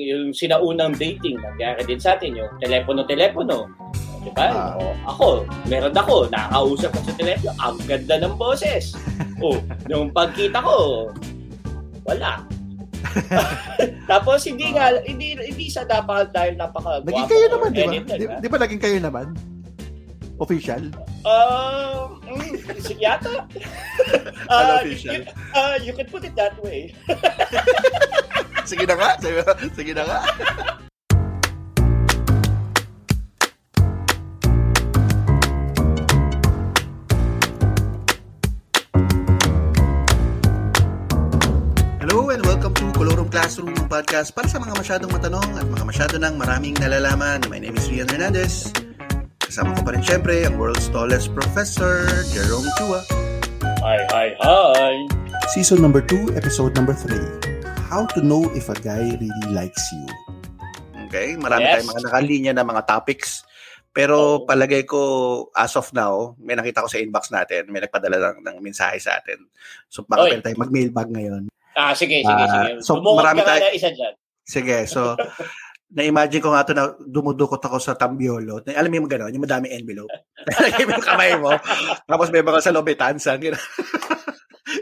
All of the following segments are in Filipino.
yung sinaunang dating, nangyari din sa atin, yung telepono-telepono. Di ba? Ah. O, ako, meron ako, nakakausap ko sa telepono, ang ganda ng boses. o, nung pagkita ko, wala. Tapos hindi nga hindi hindi sa dapat dahil napaka Naging kayo naman, di ba? Di, di ba naging kayo naman? Official? Um, mm, yata. Uh, official? You, uh, you can put it that way. Sige na nga. Sige, sige na nga. Hello and welcome to Colorum Classroom podcast para sa mga masyadong matanong at mga masyado ng maraming nalalaman. My name is Rian Hernandez. Kasama ko pa rin syempre ang world's tallest professor, Jerome Chua. Hi, hi, hi. Season number 2, episode number 3. How to know if a guy really likes you. Okay, marami Yes. tayong mga nakalinya na mga topics. Pero palagay ko, as of now, may nakita ko sa inbox natin, may nagpadala ng, ng mensahe sa atin. So, baka pwede tayo mag-mailbag ngayon. Ah, sige, sige, Ah, sige. so, Bumukod marami tayo- na isa dyan. Sige, so, na-imagine ko nga to na dumudukot ako sa tambiolo. Na- Alam mo yung gano'n, yung madaming envelope. Lagay mo yung kamay mo. Tapos may mga sa loob, may tansan. Gano'n.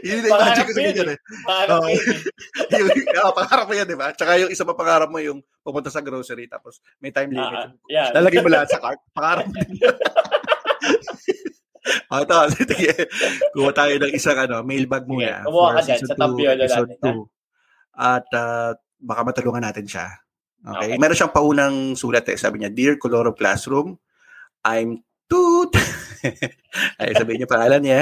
Yun yung na-imagine ko sa Pangarap yun ganyan eh. Parang, Oo. yung, oh, pangarap mo yan, di ba? Tsaka yung isa pa pangarap mo yung pumunta sa grocery tapos may time limit. ah, yan. Lalagay mo lahat sa cart. Pangarap mo din yan. oh, ito, sige. Kuha tayo ng isang ano, mailbag muna. Sige, kumuha ka dyan sa episode natin, two. At uh, baka matulungan natin siya. Okay. Okay. Meron siyang paunang sulat eh. Sabi niya, Dear Coloro Classroom, I'm toot. Ay, sabihin niya pangalan niya.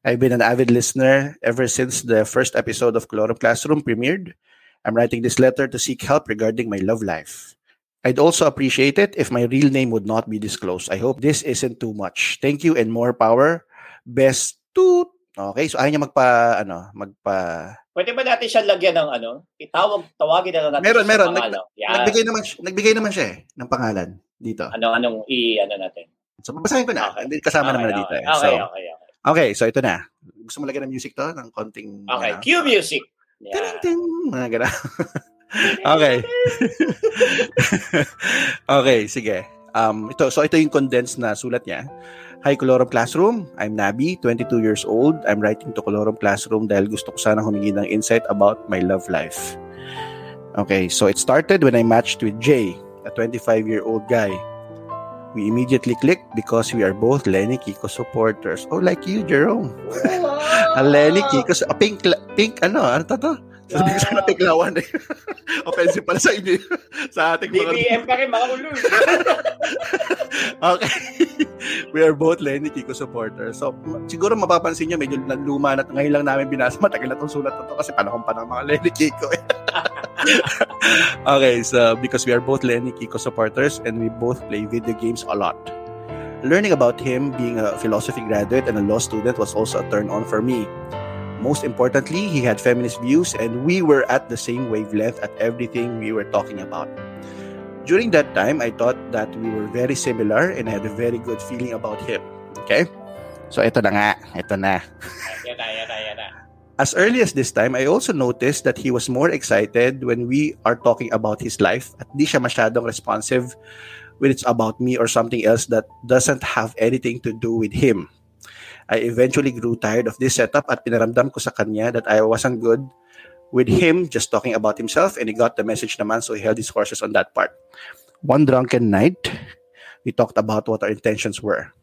I've been an avid listener ever since the first episode of Coloro Classroom premiered. I'm writing this letter to seek help regarding my love life. I'd also appreciate it if my real name would not be disclosed. I hope this isn't too much. Thank you and more power. Best toot. Okay, so ayaw niya magpa, ano, magpa... Pwede ba natin siya lagyan ng ano? Itawag, tawagin na lang natin Meron, meron. pangalan. Yan. Nagbigay naman, nagbigay naman siya eh, ng pangalan dito. Ano, anong i, ano natin? So, babasahin ko na. Okay. Kasama okay, naman na okay. dito eh. Okay, so, okay, okay. Okay, so ito na. Gusto mo lagyan ng music to? Ng konting... Okay, ano? cue music. Ting, Yan. ting, mga gana. okay. okay, sige. Um, ito, so ito yung condensed na sulat niya. Hi, Colorum Classroom. I'm Nabi, 22 years old. I'm writing to Colorum Classroom dahil gusto ko sana humingi ng insight about my love life. Okay, so it started when I matched with Jay, a 25-year-old guy. We immediately clicked because we are both Lenny Kiko supporters. Oh, like you, Jerome. A Lenny Kiko, a pink, pink, ano, ano to to? Sabi ko sana pink lawan eh. Offensive pala sa inyo. sa ating mga... BBM pa rin mga ulo. okay. We are both Lenny Kiko supporters. So, siguro mapapansin nyo, medyo luma na ngayon lang namin binasa. Matagal na itong sulat na to kasi panahon pa ng mga Lenny Kiko. eh. okay, so because we are both Lenny Kiko supporters and we both play video games a lot. Learning about him being a philosophy graduate and a law student was also a turn on for me. Most importantly, he had feminist views and we were at the same wavelength at everything we were talking about. During that time, I thought that we were very similar and I had a very good feeling about him. Okay? So, ito na nga. Ito na. As early as this time, I also noticed that he was more excited when we are talking about his life at di siya masyadong responsive when it's about me or something else that doesn't have anything to do with him. I eventually grew tired of this setup at pinaramdam ko sa kanya that I wasn't good with him just talking about himself and he got the message naman so he held his horses on that part. One drunken night, we talked about what our intentions were.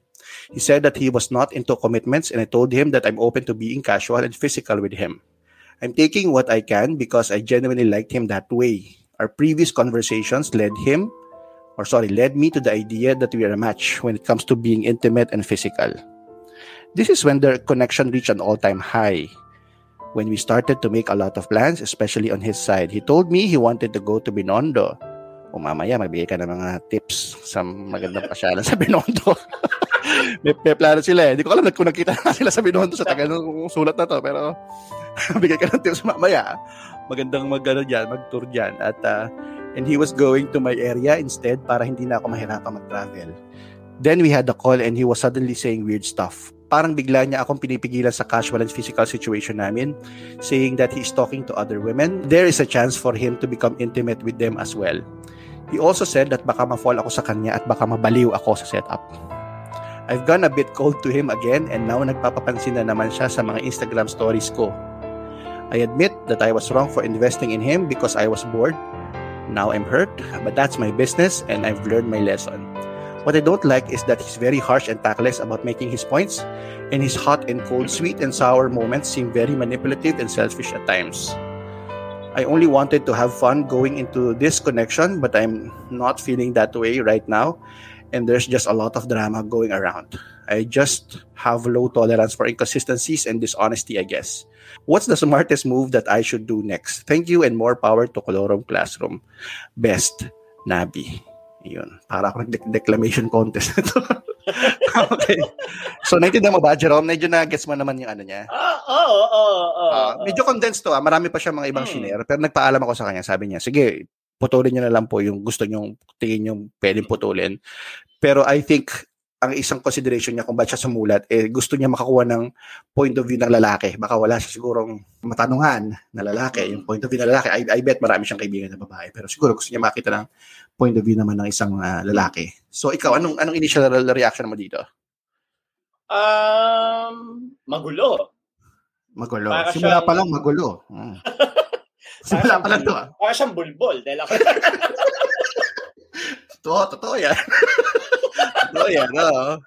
He said that he was not into commitments, and I told him that I'm open to being casual and physical with him. I'm taking what I can because I genuinely liked him that way. Our previous conversations led him, or sorry, led me to the idea that we are a match when it comes to being intimate and physical. This is when their connection reached an all time high. When we started to make a lot of plans, especially on his side, he told me he wanted to go to Binondo. O mamaya, magbigay ka ng mga tips sa magandang pasyalan sa Binondo. may, may plano sila eh. Hindi ko alam kung nakita na sila sa Binondo sa tagal ng sulat na to. Pero bigay ka ng tips mamaya. Magandang mag, ano, dyan, mag-tour dyan. At, uh, and he was going to my area instead para hindi na ako mahirapan mag-travel. Then we had a call and he was suddenly saying weird stuff. parang bigla niya akong pinipigilan sa casual and physical situation namin, saying that he's talking to other women. There is a chance for him to become intimate with them as well. He also said that baka ma-fall ako sa kanya at baka mabaliw ako sa setup. I've gone a bit cold to him again and now nagpapapansin na naman siya sa mga Instagram stories ko. I admit that I was wrong for investing in him because I was bored. Now I'm hurt, but that's my business and I've learned my lesson. What I don't like is that he's very harsh and tactless about making his points, and his hot and cold, sweet and sour moments seem very manipulative and selfish at times. I only wanted to have fun going into this connection, but I'm not feeling that way right now, and there's just a lot of drama going around. I just have low tolerance for inconsistencies and dishonesty, I guess. What's the smartest move that I should do next? Thank you and more power to Colorum Classroom. Best, Nabi. Yun. Para ako nag-declamation contest ito. okay. So, naintindihan mo ba, Jerome? Medyo na-gets mo naman yung ano niya. Ah, oo, oo, oo. Medyo condensed to. Ah. Marami pa siya mga ibang hmm. shinare. Pero nagpaalam ako sa kanya. Sabi niya, sige, putulin niyo na lang po yung gusto niyo tingin yung pwedeng putulin. Pero I think ang isang consideration niya kung ba't siya sumulat, eh, gusto niya makakuha ng point of view ng lalaki. Baka wala siya sigurong matanungan na lalaki. Yung point of view ng lalaki, I, I bet marami siyang kaibigan na babae. Pero siguro gusto niya makita ng point of view naman ng isang uh, lalaki. So ikaw, anong, anong initial reaction mo dito? Um, magulo. Magulo. Para Simula siyang... pa lang magulo. Hmm. Simula pa lang to ah. Para siyang bulbol. Dahil ako... totoo, totoo yan. totoo yan, no?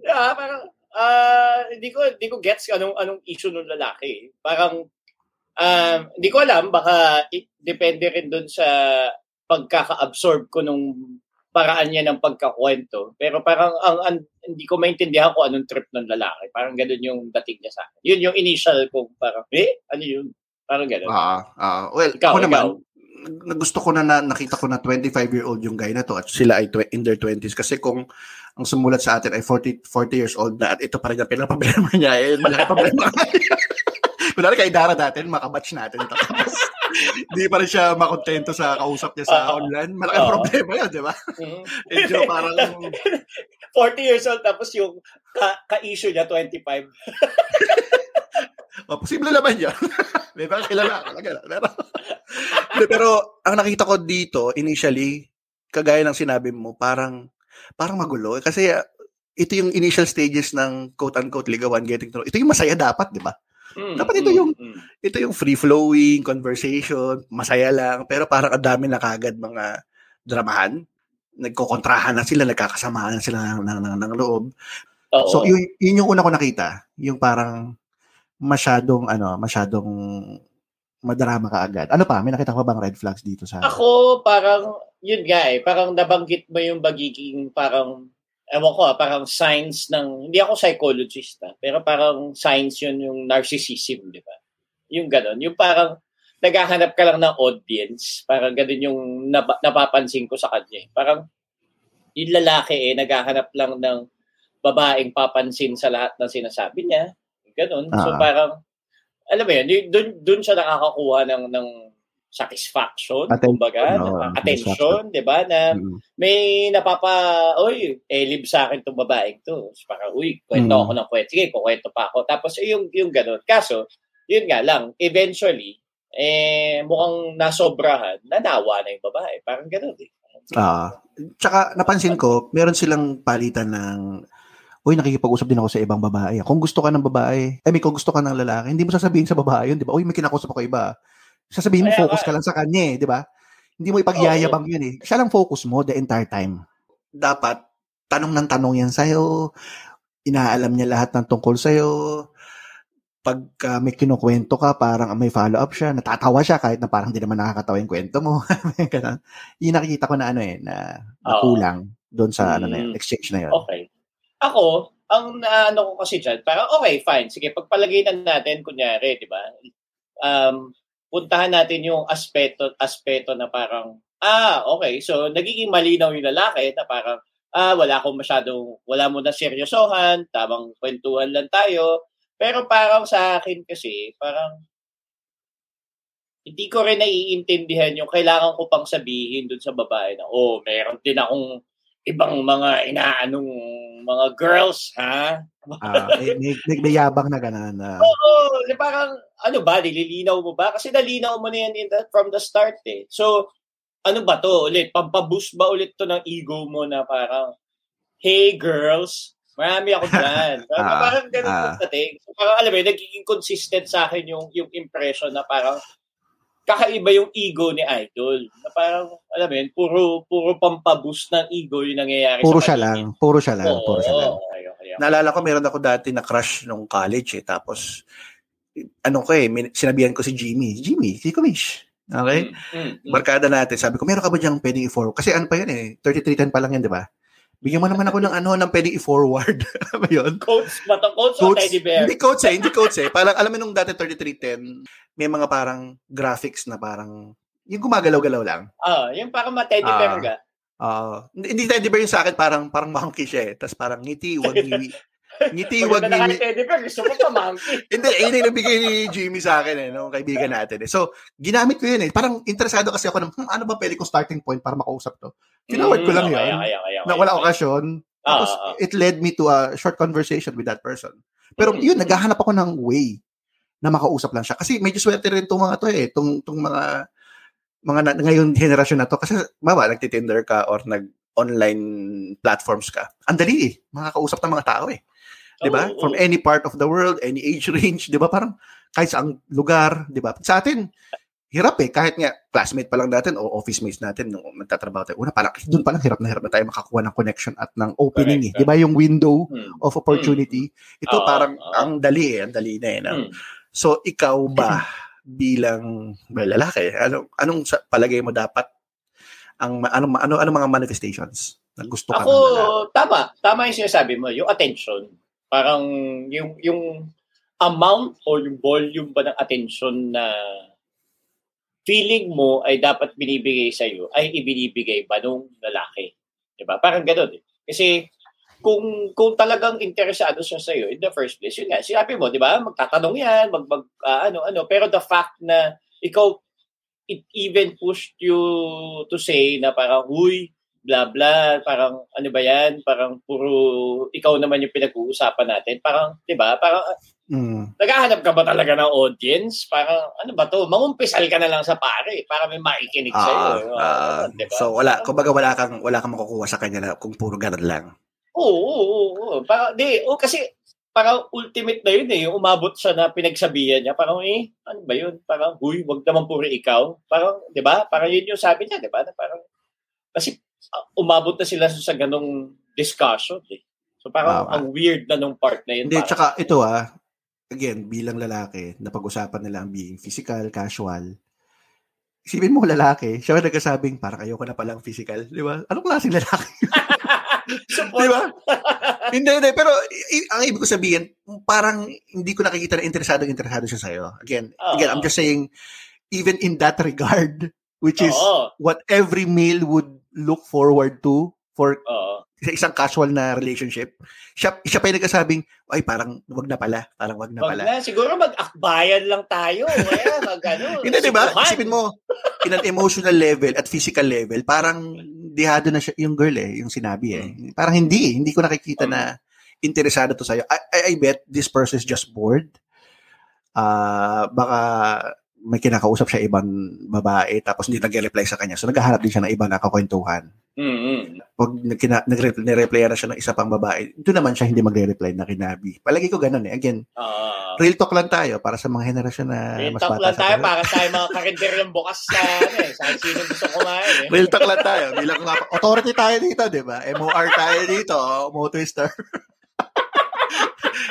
Yeah, parang, uh, hindi ko, hindi ko gets anong, anong issue ng lalaki. Parang, um, hindi ko alam, baka it, depende rin dun sa pagkaka-absorb ko nung paraan niya ng pagkakwento. Pero parang ang, ang hindi ko maintindihan ko anong trip ng lalaki. Parang ganoon yung dating niya sa akin. Yun yung initial ko parang, eh, ano yun? Parang ganoon. Ah, ah. Well, ikaw, ako ikaw. naman, gusto ko na, na nakita ko na 25-year-old yung guy na to at sila ay tw- in their 20s. Kasi kung ang sumulat sa atin ay 40, 40 years old na at ito pa rin ang pinapabelema niya, eh, malaki problema. Kunwari kay Dara natin, makabatch natin. Tapos, hindi pa rin siya makontento sa kausap niya sa uh, online. Malaking uh, problema yun, di ba? Mm-hmm. Medyo parang... 40 years old, tapos yung ka- ka-issue niya, 25. oh, posible naman yun. May ba kilala talaga. Pero, pero ang nakita ko dito, initially, kagaya ng sinabi mo, parang parang magulo. Kasi uh, ito yung initial stages ng quote-unquote ligawan, getting to know. Ito yung masaya dapat, di ba? Mm, Dapat ito mm, yung mm, ito yung free flowing conversation, masaya lang, pero parang ang dami na kagad mga dramahan. Nagkokontrahan na sila, nagkakasamahan na sila ng, ng, ng, ng loob. Oo. So yun, yun yung una ko nakita, yung parang masyadong ano, masyadong madrama ka agad. Ano pa? May nakita ko bang red flags dito sa Ako parang yun nga eh, parang nabanggit mo yung bagiging parang ewan ko, ah, parang science ng, hindi ako psychologist, ah, pero parang science yun yung narcissism, di ba? Yung ganon. Yung parang naghahanap ka lang ng audience. Parang ganun yung nap- napapansin ko sa kanya. Eh. Parang yung lalaki eh, naghahanap lang ng babaeng papansin sa lahat ng sinasabi niya. Ganun. Uh-huh. So ah. parang, alam mo yun, doon, doon siya nakakakuha ng, ng satisfaction, Atten- kumbaga, no, attention, 'di ba? Na mm. may napapa, oy, eh live sa akin tong babaeng to. So, para uy, kwento mm. ako ng kwento. Sige, kukwento pa ako. Tapos eh, yung yung ganoon. Kaso, yun nga lang, eventually eh mukhang nasobrahan, nanawa na yung babae. Parang ganoon eh. Ah, tsaka napansin ko, meron silang palitan ng Uy, nakikipag-usap din ako sa ibang babae. Kung gusto ka ng babae, I mean, kung gusto ka ng lalaki, hindi mo sasabihin sa babae yun, di ba? Uy, may kinakusap ako iba Sasabihin mo, focus ka lang sa kanya eh, di ba? Hindi mo ipagyayabang oh, yun eh. Siya lang focus mo the entire time. Dapat, tanong ng tanong yan sa'yo, inaalam niya lahat ng tungkol sa'yo, pag uh, may kinukwento ka, parang may follow-up siya, natatawa siya kahit na parang hindi naman nakakatawa yung kwento mo. Yung nakikita ko na ano eh, na, na kulang doon sa mm, ano na yun, mm. exchange na yun. Okay. Ako, ang ano ko kasi dyan, parang okay, fine. Sige, pagpalagay na natin, kunyari, di ba? Um, puntahan natin yung aspeto aspeto na parang ah okay so nagiging malinaw yung lalaki na parang ah wala akong masyadong wala mo na seryosohan tamang kwentuhan lang tayo pero parang sa akin kasi parang hindi ko rin naiintindihan yung kailangan ko pang sabihin dun sa babae na oh meron din akong ibang mga inaanong mga girls, ha? Ah, may, may, may, yabang na gano'n na. Oo, di parang, ano ba, nililinaw mo ba? Kasi nalinaw mo na yan in the, from the start eh. So, ano ba to ulit? Pampaboost ba ulit to ng ego mo na parang, hey girls, marami ako dyan. Parang, Ah, parang ganun yung dating. So, parang alam mo, nagiging consistent sa akin yung, yung impression na parang kakaiba yung ego ni Idol. Na parang, alam mo yun, puro, puro pampaboost ng ego yung nangyayari Puro sa siya kanya. lang. Puro siya lang. Oo, Puro siya lang. Naalala ko, meron ako dati na crush nung college eh. Tapos, ano ko eh, sinabihan ko si Jimmy. Jimmy, si Kumish. Okay? Mm, mm, mm. Barkada natin. Sabi ko, meron ka ba diyang pwedeng i-forward? Kasi ano pa yan eh, 3310 pa lang yan, di ba? Bigyan mo naman ako ng ano, ng pwedeng i-forward. Ano ba yun? Coach ba to? Coach, o Coach, teddy bear? hindi coach eh, hindi coach eh. Parang, alam mo nung dati 3310, may mga parang graphics na parang, yung gumagalaw-galaw lang. Ah, yung parang mga teddy Ah. bear ka. Oo. hindi, hindi teddy bear yung sa akin, parang, parang monkey siya eh. Tapos parang ngiti, wag ngiwi. Ngiti, wag Pag na ngiwi. teddy bear, gusto mo pa monkey. Hindi, yun yung nabigay ni Jimmy sa akin eh, nung kaibigan natin eh. So, ginamit ko yun eh. Parang interesado kasi ako ng, hmm, ano ba pwede kong starting point para makausap to? Tinawag ko lang Mm, yun. okay, okay, okay. Na wala okasyon. Tapos, ah. it led me to a short conversation with that person. Pero Mm. yun, naghahanap ako ng way na makausap lang siya. Kasi medyo swerte rin itong mga to eh. Itong, itong mga, mga na, ngayon generasyon na to. Kasi, maba, nagtitinder ka or nag-online platforms ka. Ang dali eh. Makakausap ng mga tao eh. 'Di ba? Oo, From any part of the world, any age range, 'di ba? Parang kahit saang lugar, 'di ba? Sa atin, hirap eh. Kahit nga classmate pa lang natin o office mates natin nung nagtatrabaho tayo. Una, parang doon pa lang hirap na hirap na tayo makakuha ng connection at ng opening eh. Correct. 'Di ba? Yung window Hmm. of opportunity. Ito Oo, parang oo. ang dali eh, ang dali na eh. no? Hmm. So ikaw ba bilang well, lalaki, ano anong sa palagay mo dapat ang ano ano ano mga manifestations na gusto ka Ako, tama. Tama yung sinasabi mo. Yung attention. Parang yung yung amount o yung volume ba ng attention na feeling mo ay dapat binibigay sa iyo ay ibinibigay ba nung lalaki. 'Di ba? Parang ganoon eh. Kasi kung kung talagang interesado siya sa iyo in the first place, yun nga, sinabi mo, 'di ba? Magtatanong 'yan, mag, mag ah, ano ano, pero the fact na ikaw it even pushed you to say na parang, huy, bla bla, parang ano ba yan, parang puro ikaw naman yung pinag-uusapan natin. Parang, di ba, parang Mm. naghahanap ka ba talaga ng audience? Parang, ano ba to, mangumpisal ka na lang sa pare para may maikinig Ah, sa'yo. ah, di ba? so wala, kumbaga wala kang wala kang makukuha sa kanya na kung puro ganun lang. Oo, oo, oo. oo. Parang, di, oh, kasi parang ultimate na yun eh, yung umabot siya na pinagsabihan niya, parang eh, ano ba yun? Parang, huy, wag naman puro ikaw. Parang, di ba? Parang yun yung sabi niya, di ba? Parang, kasi ah, umabot na sila sa ganong discussion eh. So parang Tama. ang weird na nung part na yun. Hindi, tsaka ito ah, again, bilang lalaki, napag-usapan nila ang being physical, casual. Isipin mo lalaki, siya ang nagkasabing, parang ayoko na palang physical. Di ba? Anong klaseng lalaki? Di ba? hindi, hindi. Pero i- ang ibig ko sabihin, parang hindi ko nakikita na interesado interesado siya sa'yo. Again, Oo. again, I'm just saying, even in that regard, which is Oo, what every male would look forward to for sa isang casual na relationship, siya, siya pa yung nagkasabing, ay, parang wag na pala. Parang wag na Wag pala. na, siguro mag-akbayan lang tayo. Kaya mag ano. Hindi, di ba? Isipin mo, in an emotional level at physical level, parang dihado na siya, yung girl eh, yung sinabi eh. Parang hindi eh. Hindi ko nakikita na interesado to sa'yo. I, I, I bet this person is just bored. Ah, baka may kinakausap siya ibang babae tapos hindi nag-reply sa kanya. So naghahanap din siya ng ibang nakakwentuhan. Mm-mm. Pag nagkina- nagre- nire-reply na siya ng isa pang babae, doon naman siya hindi magre-reply na kinabi. Palagi ko ganun eh. Again, Ah. real talk lang tayo para sa mga henerasyon na Real mas talk bata lang sa tayo atin. para tayo mga karinderyo yung bukas sa ano eh. Sa sino gusto kumain eh. Real talk lang tayo. Bilang nga, authority tayo dito, di ba? MOR tayo dito, Mo Twister.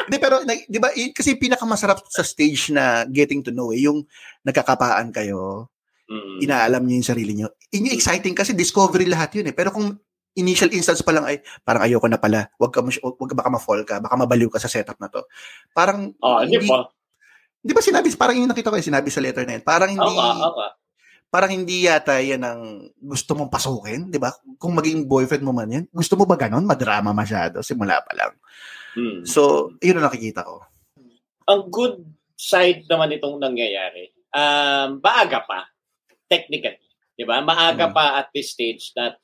Hindi, pero, di ba, kasi pinakamasarap sa stage na getting to know, eh, yung nagkakapaan kayo, Mm. inaalam niyo yung sarili niyo. Yung exciting kasi discovery lahat yun eh. Pero kung initial instance pa lang ay parang ayoko na pala, wag ka wag ka baka ma-fall ka, baka mabaliw ka sa setup na to. Parang Ah, hindi pa. Di ba sinabi, parang yung nakita ko, eh, sinabi sa letter na yun, parang hindi, Oo, oo. parang hindi yata yan ang gusto mong pasukin, di ba? Kung maging boyfriend mo man yan, gusto mo ba ganon? Madrama masyado, simula pa lang. Mm. So, yun ang nakikita ko. Ang good side naman itong nangyayari, um, maaga pa, technically. Di ba? Maaga Mm. pa at this stage na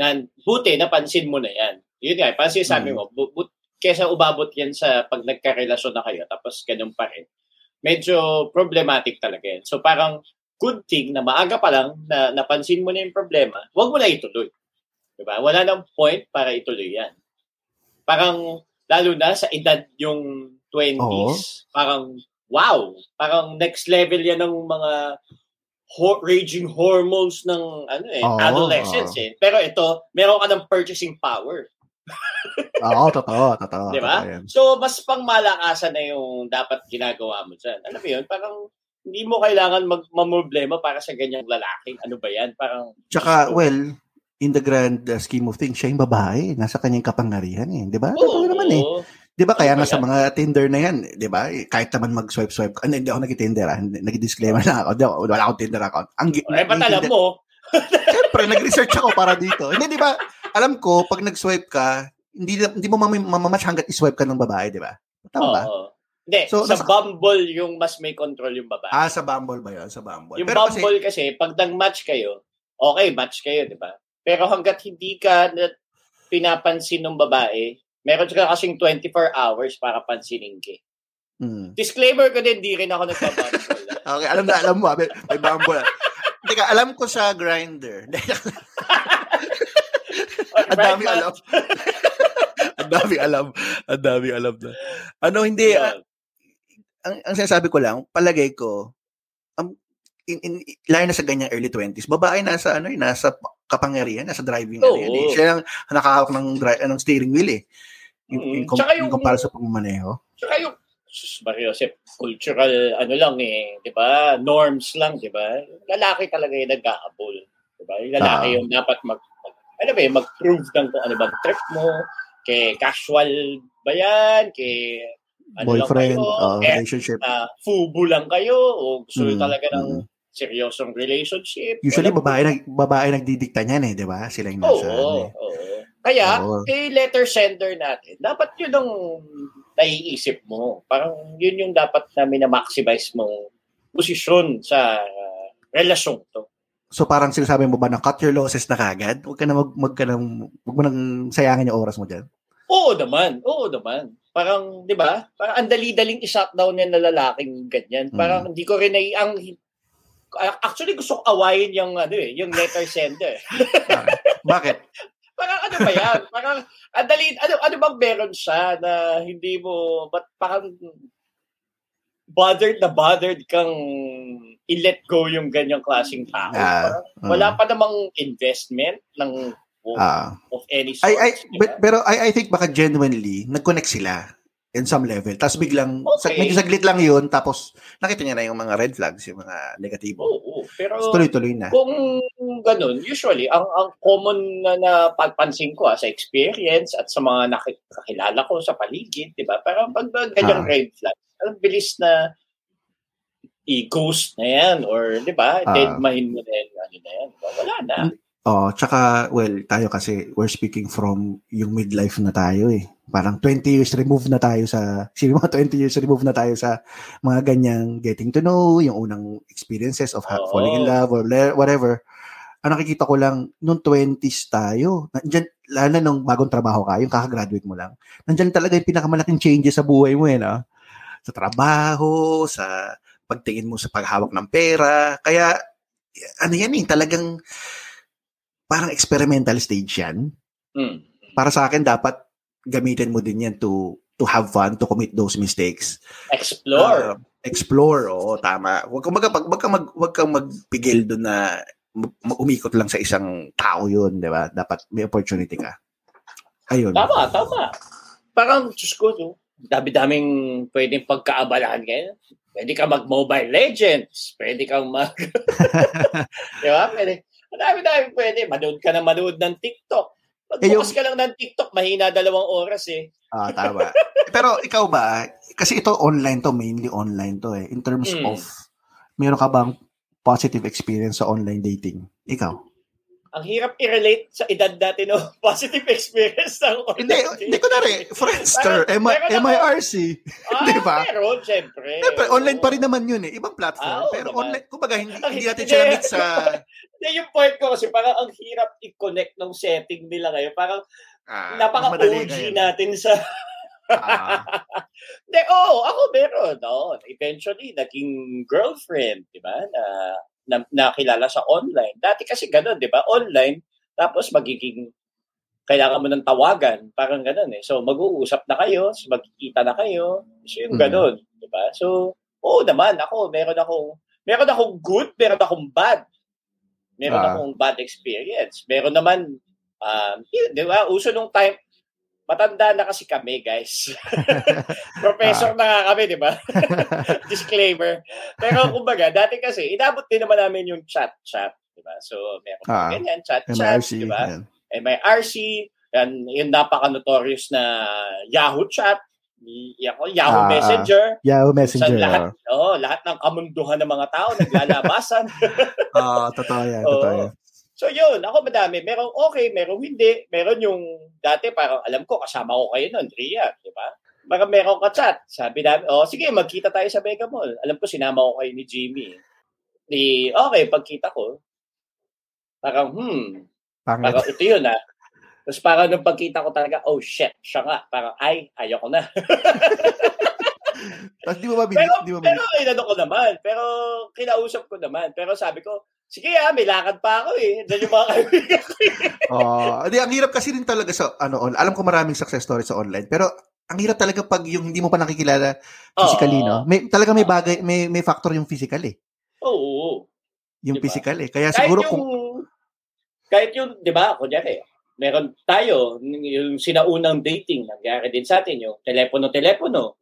Na buti, napansin mo na yan. Yun nga, parang sinasabi Mm. mo, bu- bu- kesa umabot yan sa pag nagkarelasyon na kayo, tapos ganun pa rin. Medyo problematic talaga yan. So parang good thing na maaga pa lang na napansin mo na yung problema, huwag mo na ituloy. Diba? Wala nang point para ituloy yan. Parang, lalo na sa edad yung 20s, parang, wow, parang next level yan ng mga ho- raging hormones ng ano eh, Oo, adolescence oo. eh. Pero ito, meron ka ng purchasing power. Oo, totoo, totoo. Di ba? totoo yan. So, mas pangmalakasan na yung dapat ginagawa mo dyan. Alam mo yun, parang hindi mo kailangan mag mamroblema para sa ganyang lalaki. Ano ba yan? Parang, Tsaka, well, in the grand uh, scheme of things, siya yung babae. Nasa kanyang kapangyarihan eh. Di ba? Totoo naman eh. Di ba? Kaya nga sa mga Tinder na yan, di ba? Kahit naman mag-swipe-swipe. Ano, hindi ako nag-Tinder ah. Nag-disclaimer na ako. Di, ako- wala akong Tinder account. Ang, eh, ba't alam mo? Siyempre, nag-research ako para dito. Hindi, di ba? Alam ko, pag nag-swipe ka, hindi, hindi mo mam- mamamatch hanggat i-swipe ka ng babae, di ba? Tama ba? Oo. Hindi, So, sa nasa- Bumble yung mas may control yung babae. Ah, sa Bumble ba yun? Sa Bumble. yung Pero kasi, Bumble kasi, pag nag-match kayo, okay, match kayo, di ba? Pero hanggat hindi ka na pinapansin ng babae, meron ka kasing 24 hours para pansinin ka. hmm. Disclaimer ko din, di rin ako nagpa-Bumble. ah. Okay, alam na, alam mo. ah, May, may Bumble. Teka, alam ko sa Grinder. Ang dami alam. Ang dami alam. Ang dami alam na. Ano, hindi. Ah, ang, ang sinasabi ko lang, palagay ko, um, in, in, lalo na sa ganyang early 20s, babae nasa, ano, eh, nasa kapangyarihan, nasa driving. yan, eh. Siya ang nakahawak ng, dri- ng steering wheel eh. In, Mm. com- Tsaka in yung- comparison sa pagmamaneho. Tsaka yung, sus, Mario Joseph, cultural, ano lang eh, di ba? Norms lang, di ba? Lalaki talaga yung nag-aabol. Di ba? Yung lalaki Ah. yung dapat mag, mag ano ba, eh, mag-prove ng kung ano bang trip mo, kay casual ba yan, kay ano Boyfriend, lang kayo, uh, eh, relationship. ah, fubu lang kayo, o gusto Mm, talaga ng mm. Seryosong relationship. Usually, Walang- babae, nag, babae nagdidikta niyan eh, di ba? Sila yung nasa, oo, ano eh. oo. Kaya, Oo. eh, letter sender natin, dapat yun ang naiisip mo. Parang yun yung dapat na minamaximize mong posisyon sa uh, relasyon to. So parang sinasabi mo ba na cut your losses na kagad? Huwag ka na mag, mag ka nang, huwag mo nang sayangin yung oras mo dyan. Oo naman, oo naman. Parang, di ba? Parang ang dali-daling i-shutdown yan na lalaking ganyan. Parang hindi ko rin nai- ang actually gusto ko awayin yung ano eh, yung letter sender. Bakit? parang ano ba yan? Parang ang dali, ano, ano bang meron siya na hindi mo, ba't parang bothered na bothered kang i-let go yung ganyang klaseng tao. Ah, Parang wala pa namang investment ng Ah. of any sort. I, I, but, pero I, I think baka genuinely, nag-connect sila in some level. Tapos biglang, sa, Okay. medyo saglit lang yun, tapos nakita niya na yung mga red flags, yung mga negatibo. Oo, pero Tapos tuloy-tuloy na. kung ganun, usually, ang ang common na napapansin ko ah, sa experience at sa mga nakilala ko sa paligid, di ba? Parang pag ganyang Ah. red flag, ang bilis na i-ghost na yan or, di ba, Ah. dead mind mo na yan, ano na yan. Wala na. Oh, tsaka, well, tayo kasi, we're speaking from yung midlife na tayo eh. Parang 20 years removed na tayo sa, sino mga 20 years removed na tayo sa mga ganyang getting to know, yung unang experiences of ha- falling in love or whatever. Ang nakikita ko lang, nung 20s tayo, nandyan, lalo na nung bagong trabaho ka, yung kakagraduate mo lang, nandyan talaga yung pinakamalaking changes sa buhay mo eh, no? Sa trabaho, sa pagtingin mo sa paghawak ng pera. Kaya, ano yan eh, talagang parang experimental stage yan. Hmm. Para sa akin, dapat gamitin mo din yan to to have fun, to commit those mistakes. Explore. Uh, explore, oo, tama. Huwag kang, mag, wag kang, mag, wag kang magpigil doon na umikot lang sa isang tao yun, di ba? Dapat may opportunity ka. Ayun. tama, tama. Parang, Diyos ko, no? dami-daming pwedeng pagkaabalahan ngayon. Pwede ka mag-Mobile Legends. Pwede kang mag... Di ba? Pwede. Madami-dami pwede. Manood ka na manood ng TikTok. Eh, Magbukas ka lang ng TikTok, mahina dalawang oras eh. Ah, tama. Pero ikaw ba, kasi ito online to, mainly online to eh. In terms Mm. of, meron ka bang positive experience sa online dating? Ikaw? Ang hirap i-relate sa edad natin no positive experience ng Hindi, hindi ko na rin. Friendster, M- MIRC. Ah, Di ba? Meron, syempre. Siyempre, online pa rin naman yun eh. Ibang Ah, platform. oo pero naman. online, kumbaga, hindi, Ang hindi natin siya na-meet sa... Hindi, yung point ko kasi parang ang hirap i-connect ng setting nila ngayon. Parang Ah, napaka-OG natin sa... Ah, Hindi, oo, ako meron. No? Eventually, naging girlfriend, di ba? Na, na, nakilala sa online. Dati kasi ganun, di ba? Online, tapos magiging kailangan mo ng tawagan, parang ganun eh. So, mag-uusap na kayo, so magkikita na kayo. So, yung Mhm. ganun, di ba? So, oo naman, ako, meron akong, meron akong good, meron akong bad. Meron Ah. akong bad experience. Meron naman, um, yun, di ba? Uso nung time, matanda na kasi kami, guys. Professor na nga kami, di ba? Disclaimer. Pero kumbaga, dati kasi, inabot din naman namin yung chat-chat, di ba? So, meron Ah. ganyan, chat-chat, di ba? MIRC, yan, yung napaka-notorious na Yahoo chat, Yahoo Ah, ah. Messenger, Yahoo Messenger. lahat, oh, lahat ng kamunduhan ng mga tao naglalabasan. Oo, totoo yan. Oo. Totoo yan. So yun, ako madami. Merong okay, merong hindi. Meron yung dati parang alam ko kasama ko kayo noon, Ria, di ba? Baka meron ka chat. Sabi namin, oh sige, magkita tayo sa Mega Mall. Alam ko sinama ko kayo ni Jimmy. Di, okay, pagkita ko, parang, hmm, Pangit. parang ito yun ah. Tapos parang nung pagkita ko talaga, oh shit, siya nga. Parang, ay, ayoko na. Tapos di mo mabili. Pero, Di mo pero mabili. inano ko naman. Pero kinausap ko naman. Pero sabi ko, sige ah, may lakad pa ako eh. Diyan yung mga kaibigan ko. eh. Oh, di ang hirap kasi din talaga sa ano, on- alam ko maraming success stories sa online, pero ang hirap talaga pag yung hindi mo pa nakikilala physically, Oo. no? May talaga may bagay, may may factor yung physical eh. Oo. Yung Diba? physical eh. Kaya Kahit siguro yung, kung kahit yung, di ba, kunyari, meron tayo, yung sinaunang dating, nangyari din sa atin, yung telepono-telepono.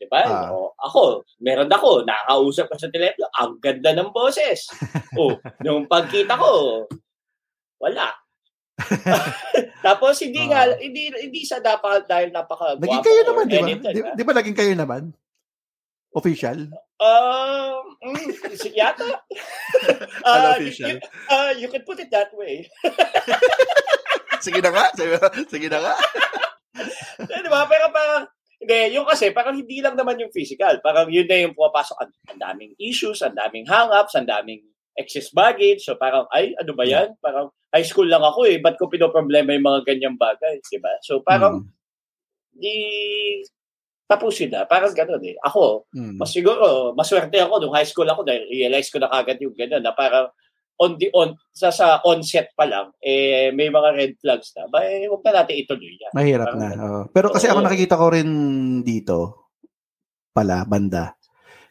Di ba? Ah. O, ako, meron ako, nakakausap ka sa telepono, ang ganda ng boses. o, nung pagkita ko, wala. Tapos hindi nga Ah. hindi hindi sa dapat dahil napaka naging kayo naman, di ba? Di, di ba naging kayo naman? Official? Um, mm, si- yata. Uh, you, Unofficial. you, uh, you can put it that way. Sige na nga. Sige, sige na nga. Di ba? Pero parang, hindi, yung kasi, parang hindi lang naman yung physical. Parang yun na yung pumapasok. Ang, ang daming issues, ang daming hang-ups, ang daming excess baggage. So parang, ay, ano ba yan? Parang, high school lang ako eh. Ba't ko pinoproblema yung mga ganyang bagay? Di ba? So parang, Mm, di tapusin na. Parang gano'n eh. Ako, mm. mas siguro, maswerte ako nung high school ako dahil realize ko na kagad yung gano'n na parang on the on sa sa onset pa lang eh may mga red flags na ba eh wag na natin ituloy yan Mahirap Parang na. oo. Pero kasi ako Oo. nakikita ko rin dito pala, banda.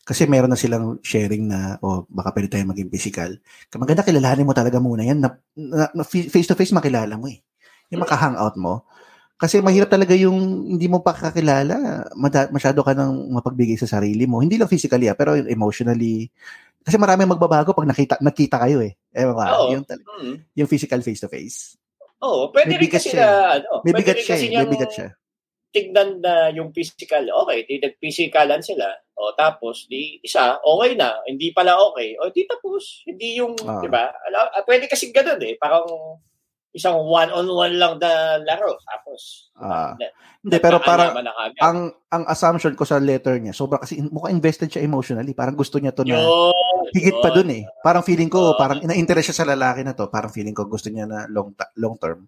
Kasi meron na silang sharing na, o baka pwede tayo maging physical. Maganda kilalanin mo talaga muna yan. Na, na- na- face to face makilala mo eh. Yung maka-hangout mo. Kasi mahirap talaga yung hindi mo pa kakilala. Masyado ka nang mapagbigay sa sarili mo. Hindi lang physically ah, pero emotionally. Kasi marami magbabago pag nakita nakita kayo eh. Ewan ka, Oo. yung, tal- Hmm. yung physical face to face. Oo, pwede May rin kasi siya na ano, May pwede bigat siya kasi eh. May bigat siya. tignan na yung physical. Okay, di nag-physicalan sila. O tapos di isa okay na, hindi pala okay. O di tapos, hindi yung, Ah. 'di ba? Ah, Pwede kasi ganoon eh, parang isang one-on-one lang na laro. Tapos, Ah. na- Hindi, pero kagad. ang ang assumption ko sa letter niya, sobra kasi mukhang invested siya emotionally. Parang gusto niya to na Yun, higit pa dun eh. Parang feeling ko, parang ina-interest siya sa lalaki na to. Parang feeling ko gusto niya na long ta- long term.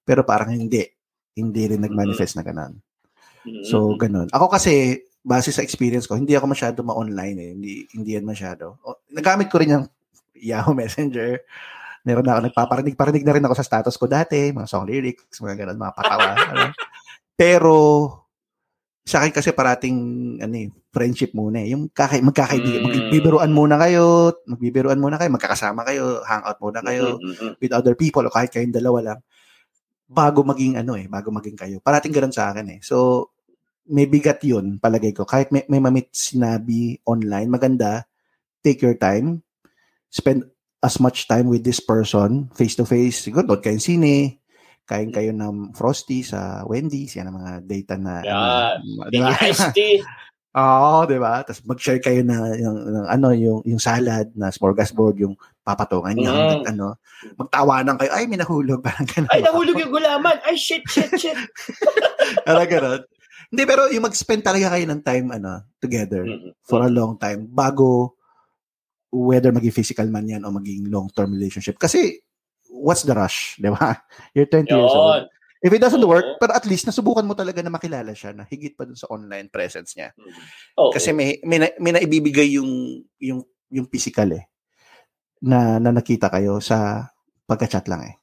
Pero parang hindi. Hindi rin nag-manifest na ganun. So, ganun. Ako kasi, base sa experience ko, hindi ako masyado ma-online eh. Hindi, hindi yan masyado. O, nagamit ko rin yung Yahoo Messenger. Meron na ako, nagpaparinig, parinig na rin ako sa status ko dati, mga song lyrics, mga ganun, mga patawa. ano. Pero, sa akin kasi parating, ano eh, friendship muna eh. Yung kaka, magkakaibigan, Mm. magbibiruan muna kayo, magbibiruan muna kayo, magkakasama kayo, hangout muna kayo Mm, mm, mm. with other people o kahit kayong dalawa lang bago maging ano eh, bago maging kayo. Parating ganun sa akin eh. So, may bigat yun, palagay ko. Kahit may, may mamit sinabi online, maganda, take your time, spend as much time with this person, face to face. Siguro, doon kayong sine, kain kayo ng Frosty sa Wendy's, yan ang mga data na, Yeah. di Big ba? iced tea. Oo, 'di ba? Tapos mag-share kayo na yung, ng ano yung yung salad na smorgasbord, yung papatungan niya. Mm. hanggat ano, magtawanan kayo, ay, may nahulog. Parang ganun. Ay, nahulog yung gulaman. Ay, shit, shit, shit. Parang ganun. Hindi, pero yung mag-spend talaga kayo ng time, ano, together Mm. for a long time bago whether maging physical man yan o maging long-term relationship. Kasi, what's the rush? Di ba? You're 20 years old. If it doesn't Oo. work, pero at least nasubukan mo talaga na makilala siya na higit pa dun sa online presence niya. Oo. Kasi may may, na- may naibibigay yung yung yung physical eh na, na nakita kayo sa pagka-chat lang eh.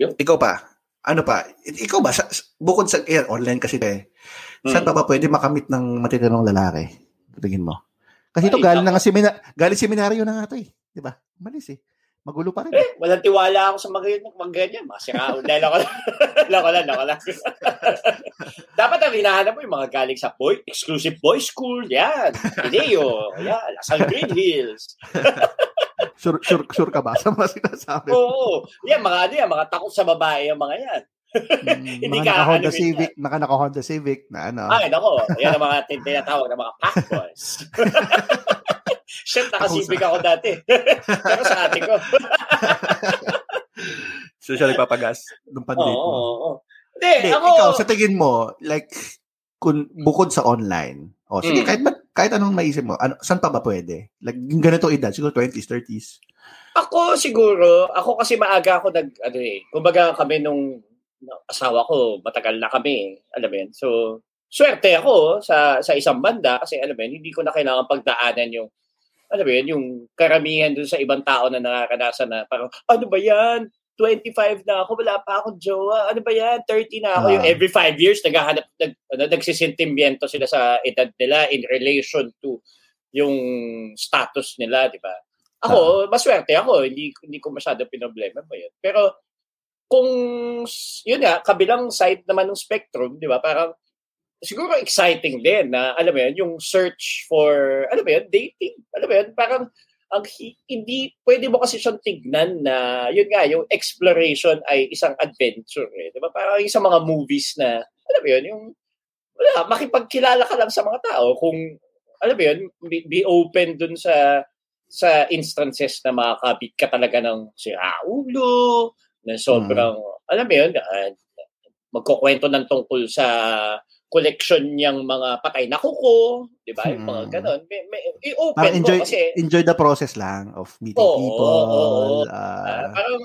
Yun. Ikaw pa, ano pa? Ikaw ba, sa, bukod sa, yan, online kasi eh, saan Mm. pa ba pwede makamit ng matitinong lalaki? Tingin mo. Kasi ito, Ay, galing na ako- nga semina, galing seminaryo na nga ito eh. Di ba? Malis eh. Magulo pa rin. Eh, walang tiwala ako sa mga mag ganyan. Masira. Dahil ako lang. Lako lang, lako lang. Dapat ang hinahanap mo yung mga galing sa boy, exclusive boy school. Yan. Ideo. Yan. Lasal Green Hills. Sure, sure, sure ka ba sa mga sinasabi? Oo. Yan, mga ano yan. Mga takot sa babae yung mga yan. Mm, Hindi mga ka naka-Honda ano Civic, naka naka-Honda Civic na ano. Ay, nako. Yan ang mga tin- tinatawag na mga pack boys. Shit, nakasibig ako dati. Pero sa ate ko. So siya nagpapagas nung Oo, pandate oo, mo. oo. Hindi, Hindi, ako. ikaw, sa tingin mo, like, kun, bukod sa online, o sige, Mm. kahit, kahit anong maisip mo, ano, saan pa ba pwede? Like, yung ganito edad, siguro 20s, 30s. Ako siguro, ako kasi maaga ako nag, ano eh, kumbaga kami nung asawa ko, matagal na kami, alam mo yun. So, swerte ako sa sa isang banda kasi alam mo yun, hindi ko na kailangan pagdaanan yung, alam mo yun, yung karamihan dun sa ibang tao na nakakanasan na parang, ano ba yan? 25 na ako, wala pa akong jowa. Ano ba yan? 30 na ako. Ah. Yung every 5 years, naghahanap, nag, ano, nagsisintimiento sila sa edad nila in relation to yung status nila, di ba? Ako, maswerte ako. Hindi, hindi ko masyado pinoblema ba yun. Pero, kung, yun nga, kabilang side naman ng spectrum, di ba? Parang, siguro exciting din na, alam mo yun, yung search for, alam mo yun, dating. Alam mo yun, parang, ang hi- hindi, pwede mo kasi siyang tignan na, yun nga, yung exploration ay isang adventure. Eh, di ba? Parang sa mga movies na, alam mo yun, yung, wala, makipagkilala ka lang sa mga tao. Kung, alam mo yun, be, be open dun sa, sa instances na makakabit ka talaga ng siraulo, na sobrang, alam mo yun, uh, magkukwento ng tungkol sa collection niyang mga patay na kuko, di ba? Yung mga Mm. ganon. May, may, i-open Parang enjoy, mo kasi, enjoy the process lang of meeting Oo, people. oo. ah, ah, parang,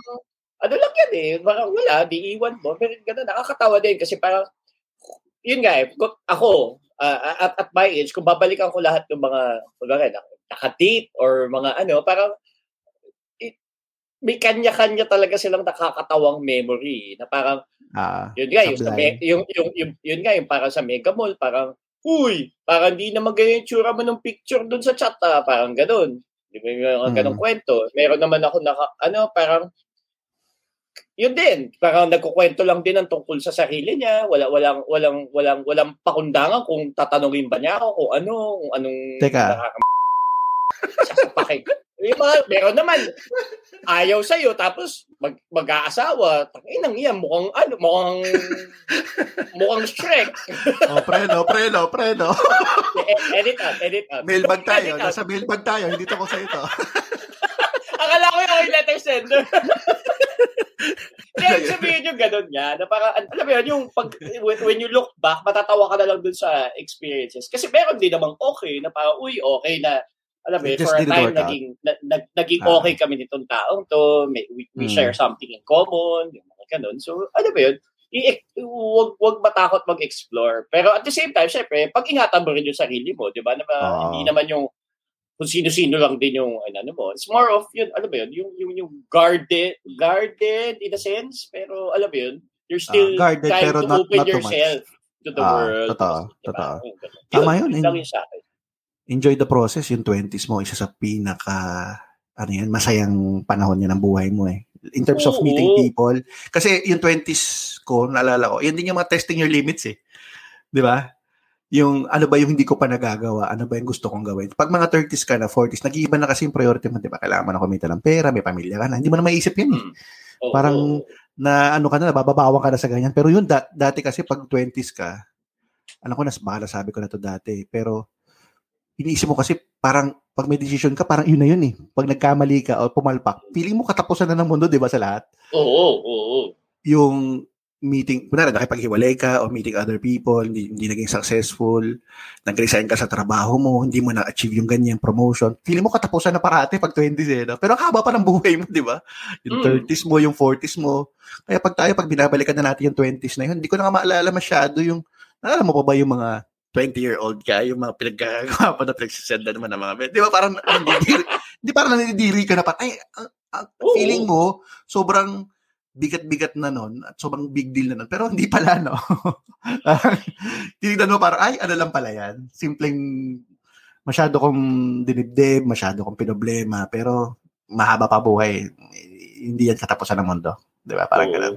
ano lang yan eh, parang wala, di iwan mo. Pero gano'n, nakakatawa din kasi parang, yun nga eh, ako, ah, at, at my age, kung babalikan ko lahat ng mga, kumbaga, nak- nakadate or mga ano, parang, may kanya-kanya talaga silang nakakatawang memory na parang, ah, yun nga, yung, sa yung, yung, yung, yun nga, yung parang sa Mega Mall, parang, uy, parang di naman ganyan yung tsura mo ng picture dun sa chat, ah, parang ganun. Di ba yung mga ganong Mm. kwento? Meron naman ako naka, ano, parang, yun din, parang nagkukwento lang din ng tungkol sa sarili niya, wala walang walang walang walang pakundangan kung tatanungin ba niya ako kung ano, kung anong Teka. nakaka- sasapakin. Yung mga, meron naman, ayaw sa'yo, tapos mag, mag-aasawa, tanginang yan, mukhang, ano, mukhang, mukhang Shrek. oh, preno, preno, preno. E- edit out, edit out. mailbag tayo. Nasa mailbag tayo. Hindi to ko sa ito. Akala ko yung letter sender. Ibig sabihin yung ganun nga, na parang, an- alam mo yun, yung pag, when, when you look back, matatawa ka na lang dun sa experiences. Kasi meron din namang okay, na parang, uy, okay na, alam mo yun, for a time, naging, na, nag- naging Ah. okay kami nitong taong to, may, we, we Hmm. share something in common, yung mga ganun. So, alam mo yun, i- wag, wag matakot mag-explore. Pero at the same time, syempre, pag-ingatan mo rin yung sarili mo, di ba? Na, Oo. Hindi naman yung kung sino-sino lang din yung ano, ano mo. It's more of yun, alam mo yun, yung yung yung guarded guarded in a sense, pero alam mo yun, you're still Ah, guarded, trying pero to not- open not too much. yourself to the Ah, world. totoo, Diba? totoo. Ganun. Tama yun, Yun, lang yun sa akin. Enjoy the process. Yung 20s mo, isa sa pinaka, ano yan, masayang panahon yan ng buhay mo eh. In terms of meeting people. Kasi yung 20s ko, naalala ko, yun din yung mga testing your limits eh. Di ba? Yung ano ba yung hindi ko pa nagagawa, ano ba yung gusto kong gawin. Pag mga 30s ka na, 40s, nag-iiba na kasi yung priority mo, di ba? Kailangan mo na kumita ng pera, may pamilya ka na. Hindi mo na maisip yan eh. Mm. Oo. Parang na ano ka na, nabababawan ka na sa ganyan. Pero yun, da- dati kasi pag 20s ka, alam ko na, baka nasabi ko na to dati, pero iniisip mo kasi parang pag may decision ka, parang yun na yun eh. Pag nagkamali ka o pumalpak, feeling mo katapusan na ng mundo, di ba, sa lahat? Oo, oo, oo. Yung meeting, kunwari, nakipaghiwalay ka o meeting other people, hindi, hindi naging successful, nag-resign ka sa trabaho mo, hindi mo na-achieve yung ganyang promotion, feeling mo katapusan na parati pag 20s eh. No? Pero ang haba pa ng buhay mo, di ba? Yung Mm. 30s mo, yung 40s mo. Kaya pag tayo, pag binabalikan na natin yung 20s na yun, hindi ko na nga maalala masyado yung, naalala mo pa ba yung mga 20-year-old ka, yung mga pinagkagawa pa na pinagsisenda naman ng mga men. Di ba parang, di parang nanidiri ka na pa, ay, ang Oo. feeling mo, sobrang bigat-bigat na nun at sobrang big deal na nun. Pero hindi pala, no? Tinignan mo parang, ay, ano lang pala yan. Simpleng, masyado kong dinibdib, masyado kong pinoblema, pero mahaba pa buhay. Hindi yan katapusan ng mundo. Di ba? Parang Oo. ganun.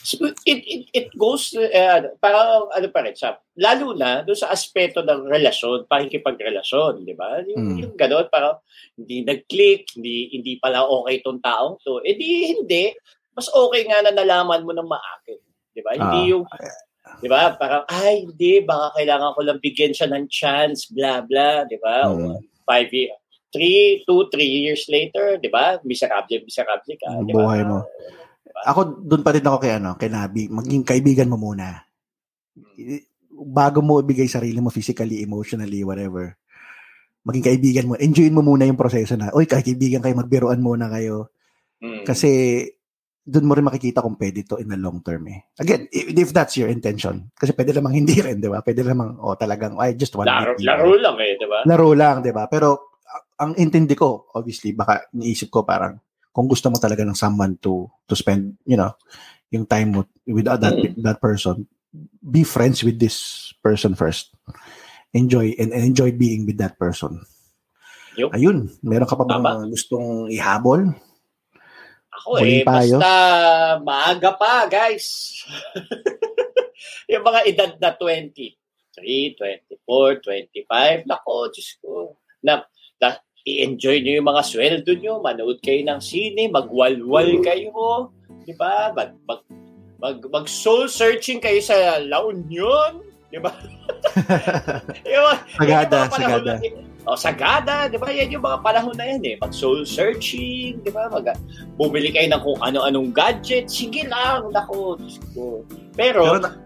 So, it, it, it goes, uh, parang ano pa rin, sa, lalo na doon sa aspeto ng relasyon, pakikipagrelasyon, di ba? Yung, Mm. yung gano'n, parang hindi nag-click, hindi, hindi pala okay tong taong to. Eh di hindi, mas okay nga na nalaman mo ng maakit. Di ba? Hindi Ah. yung, di ba? Parang, ay, hindi, baka kailangan ko lang bigyan siya ng chance, blah, blah, di ba? Mm. O, five years, three, two, three years later, di ba? Miserable, miserable ka. Ang di ba? buhay mo. Ako, doon pa rin ako kay, ano, kay Nabi. Maging kaibigan mo muna. I- Bago mo ibigay sarili mo physically, emotionally, whatever. Maging kaibigan mo. Enjoyin mo muna yung proseso na, oy, kaibigan kayo, magbiruan muna kayo. Mm. Kasi doon mo rin makikita kung pwede to in the long term eh. Again, if that's your intention. Kasi pwede namang hindi rin, di ba? Pwede namang, oh, talagang, I just want Laro, to laro lang eh, di ba? laro lang, di ba? Pero ang intindi ko, obviously, baka niisip ko parang kung gusto mo talaga ng someone to to spend, you know, yung time mo with that that person, be friends with this person first. Enjoy and, and enjoy being with that person. Yup. Ayun, meron ka pa bang Tama. gustong ihabol? Ako Huling eh, payo? basta maaga pa, guys. yung mga edad na 23, 24, 25, nako, Diyos ko. Na, na, i-enjoy nyo yung mga sweldo nyo, manood kayo ng sine, magwalwal kayo, di ba? Mag, mag, mag, mag soul searching kayo sa La Union, di ba? Sagada, panahon sagada. Oh, sagada, 'di ba? Yan yung mga panahon na yan eh. Mag soul searching, 'di ba? Mag bumili kayo ng kung ano-anong gadget. Sige lang, nako. Pero, Pero na,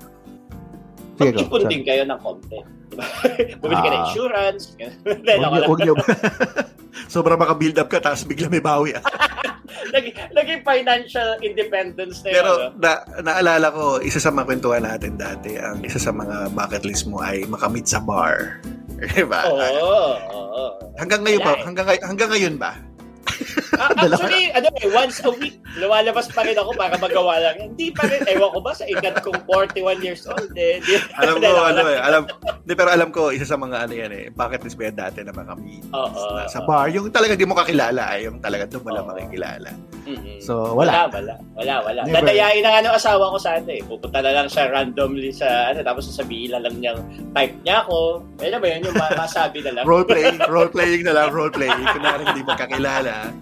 mag-ipon din kayo ng content. Diba? Bumili ka ng Ah. insurance. Huwag niyo, lang. huwag niyo. Sobrang maka-build up ka, tapos bigla may bawi. ah. Naging, naging financial independence na yun. Pero no? na, naalala ko, isa sa mga kwentuhan natin dati, ang isa sa mga bucket list mo ay makamit sa bar. Diba? Oo, oo, oo. Hanggang ngayon ba? eh. Hanggang, hanggang ngayon ba? Ah, actually, ano eh, once a week, lumalabas pa rin ako para magawa lang. Hindi pa rin, ewan ko ba, sa edad kong 41 years old, eh. Di, Alam ko, ano wala. eh, alam, di, pero alam ko, isa sa mga ano yan eh, bucket list mo yan dati na makamit. Oo, na, sa bar, yung talaga di mo kakilala, eh, yung talaga doon mo lang Oo. makikilala. So, wala. Wala, wala, wala. Never. Dadayain na nga ng asawa ko sa ano eh. Pupunta na lang siya randomly sa ano, tapos sasabihin na lang niyang type niya ako. Alam mo yun, yung ma- masabi na lang. Role playing, role playing na lang, role playing. Kunwari hindi mo kakilala.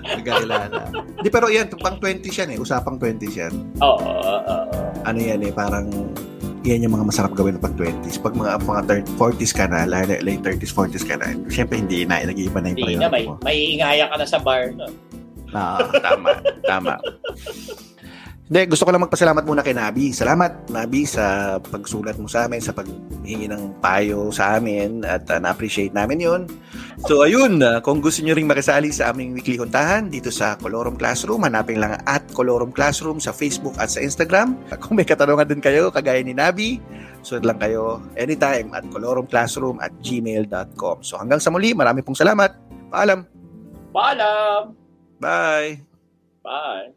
Magkakilala. Di, pero yan, pang 20 yan eh, usapang 20 yan. Oo, oo, oo. ano yan eh, parang yan yung mga masarap gawin pag 20s. Pag mga, mga 30, 40s ka na, late, late 30s, 40s ka na, syempre hindi na, nag-iiba na yung Hindi na, may, priority mo. may ingaya ka na sa bar. No? Ah, tama, tama. Hindi, gusto ko lang magpasalamat muna kay Nabi. Salamat, Nabi, sa pagsulat mo sa amin, sa paghingi ng payo sa amin, at uh, na-appreciate namin yun. So, ayun, uh, kung gusto nyo ring makisali sa aming weekly huntahan dito sa Colorum Classroom, hanapin lang at Colorum Classroom sa Facebook at sa Instagram. Kung may katanungan din kayo, kagaya ni Nabi, sulat lang kayo anytime at colorumclassroom at gmail.com. So, hanggang sa muli, marami pong salamat. Paalam. Paalam! Bye! Bye!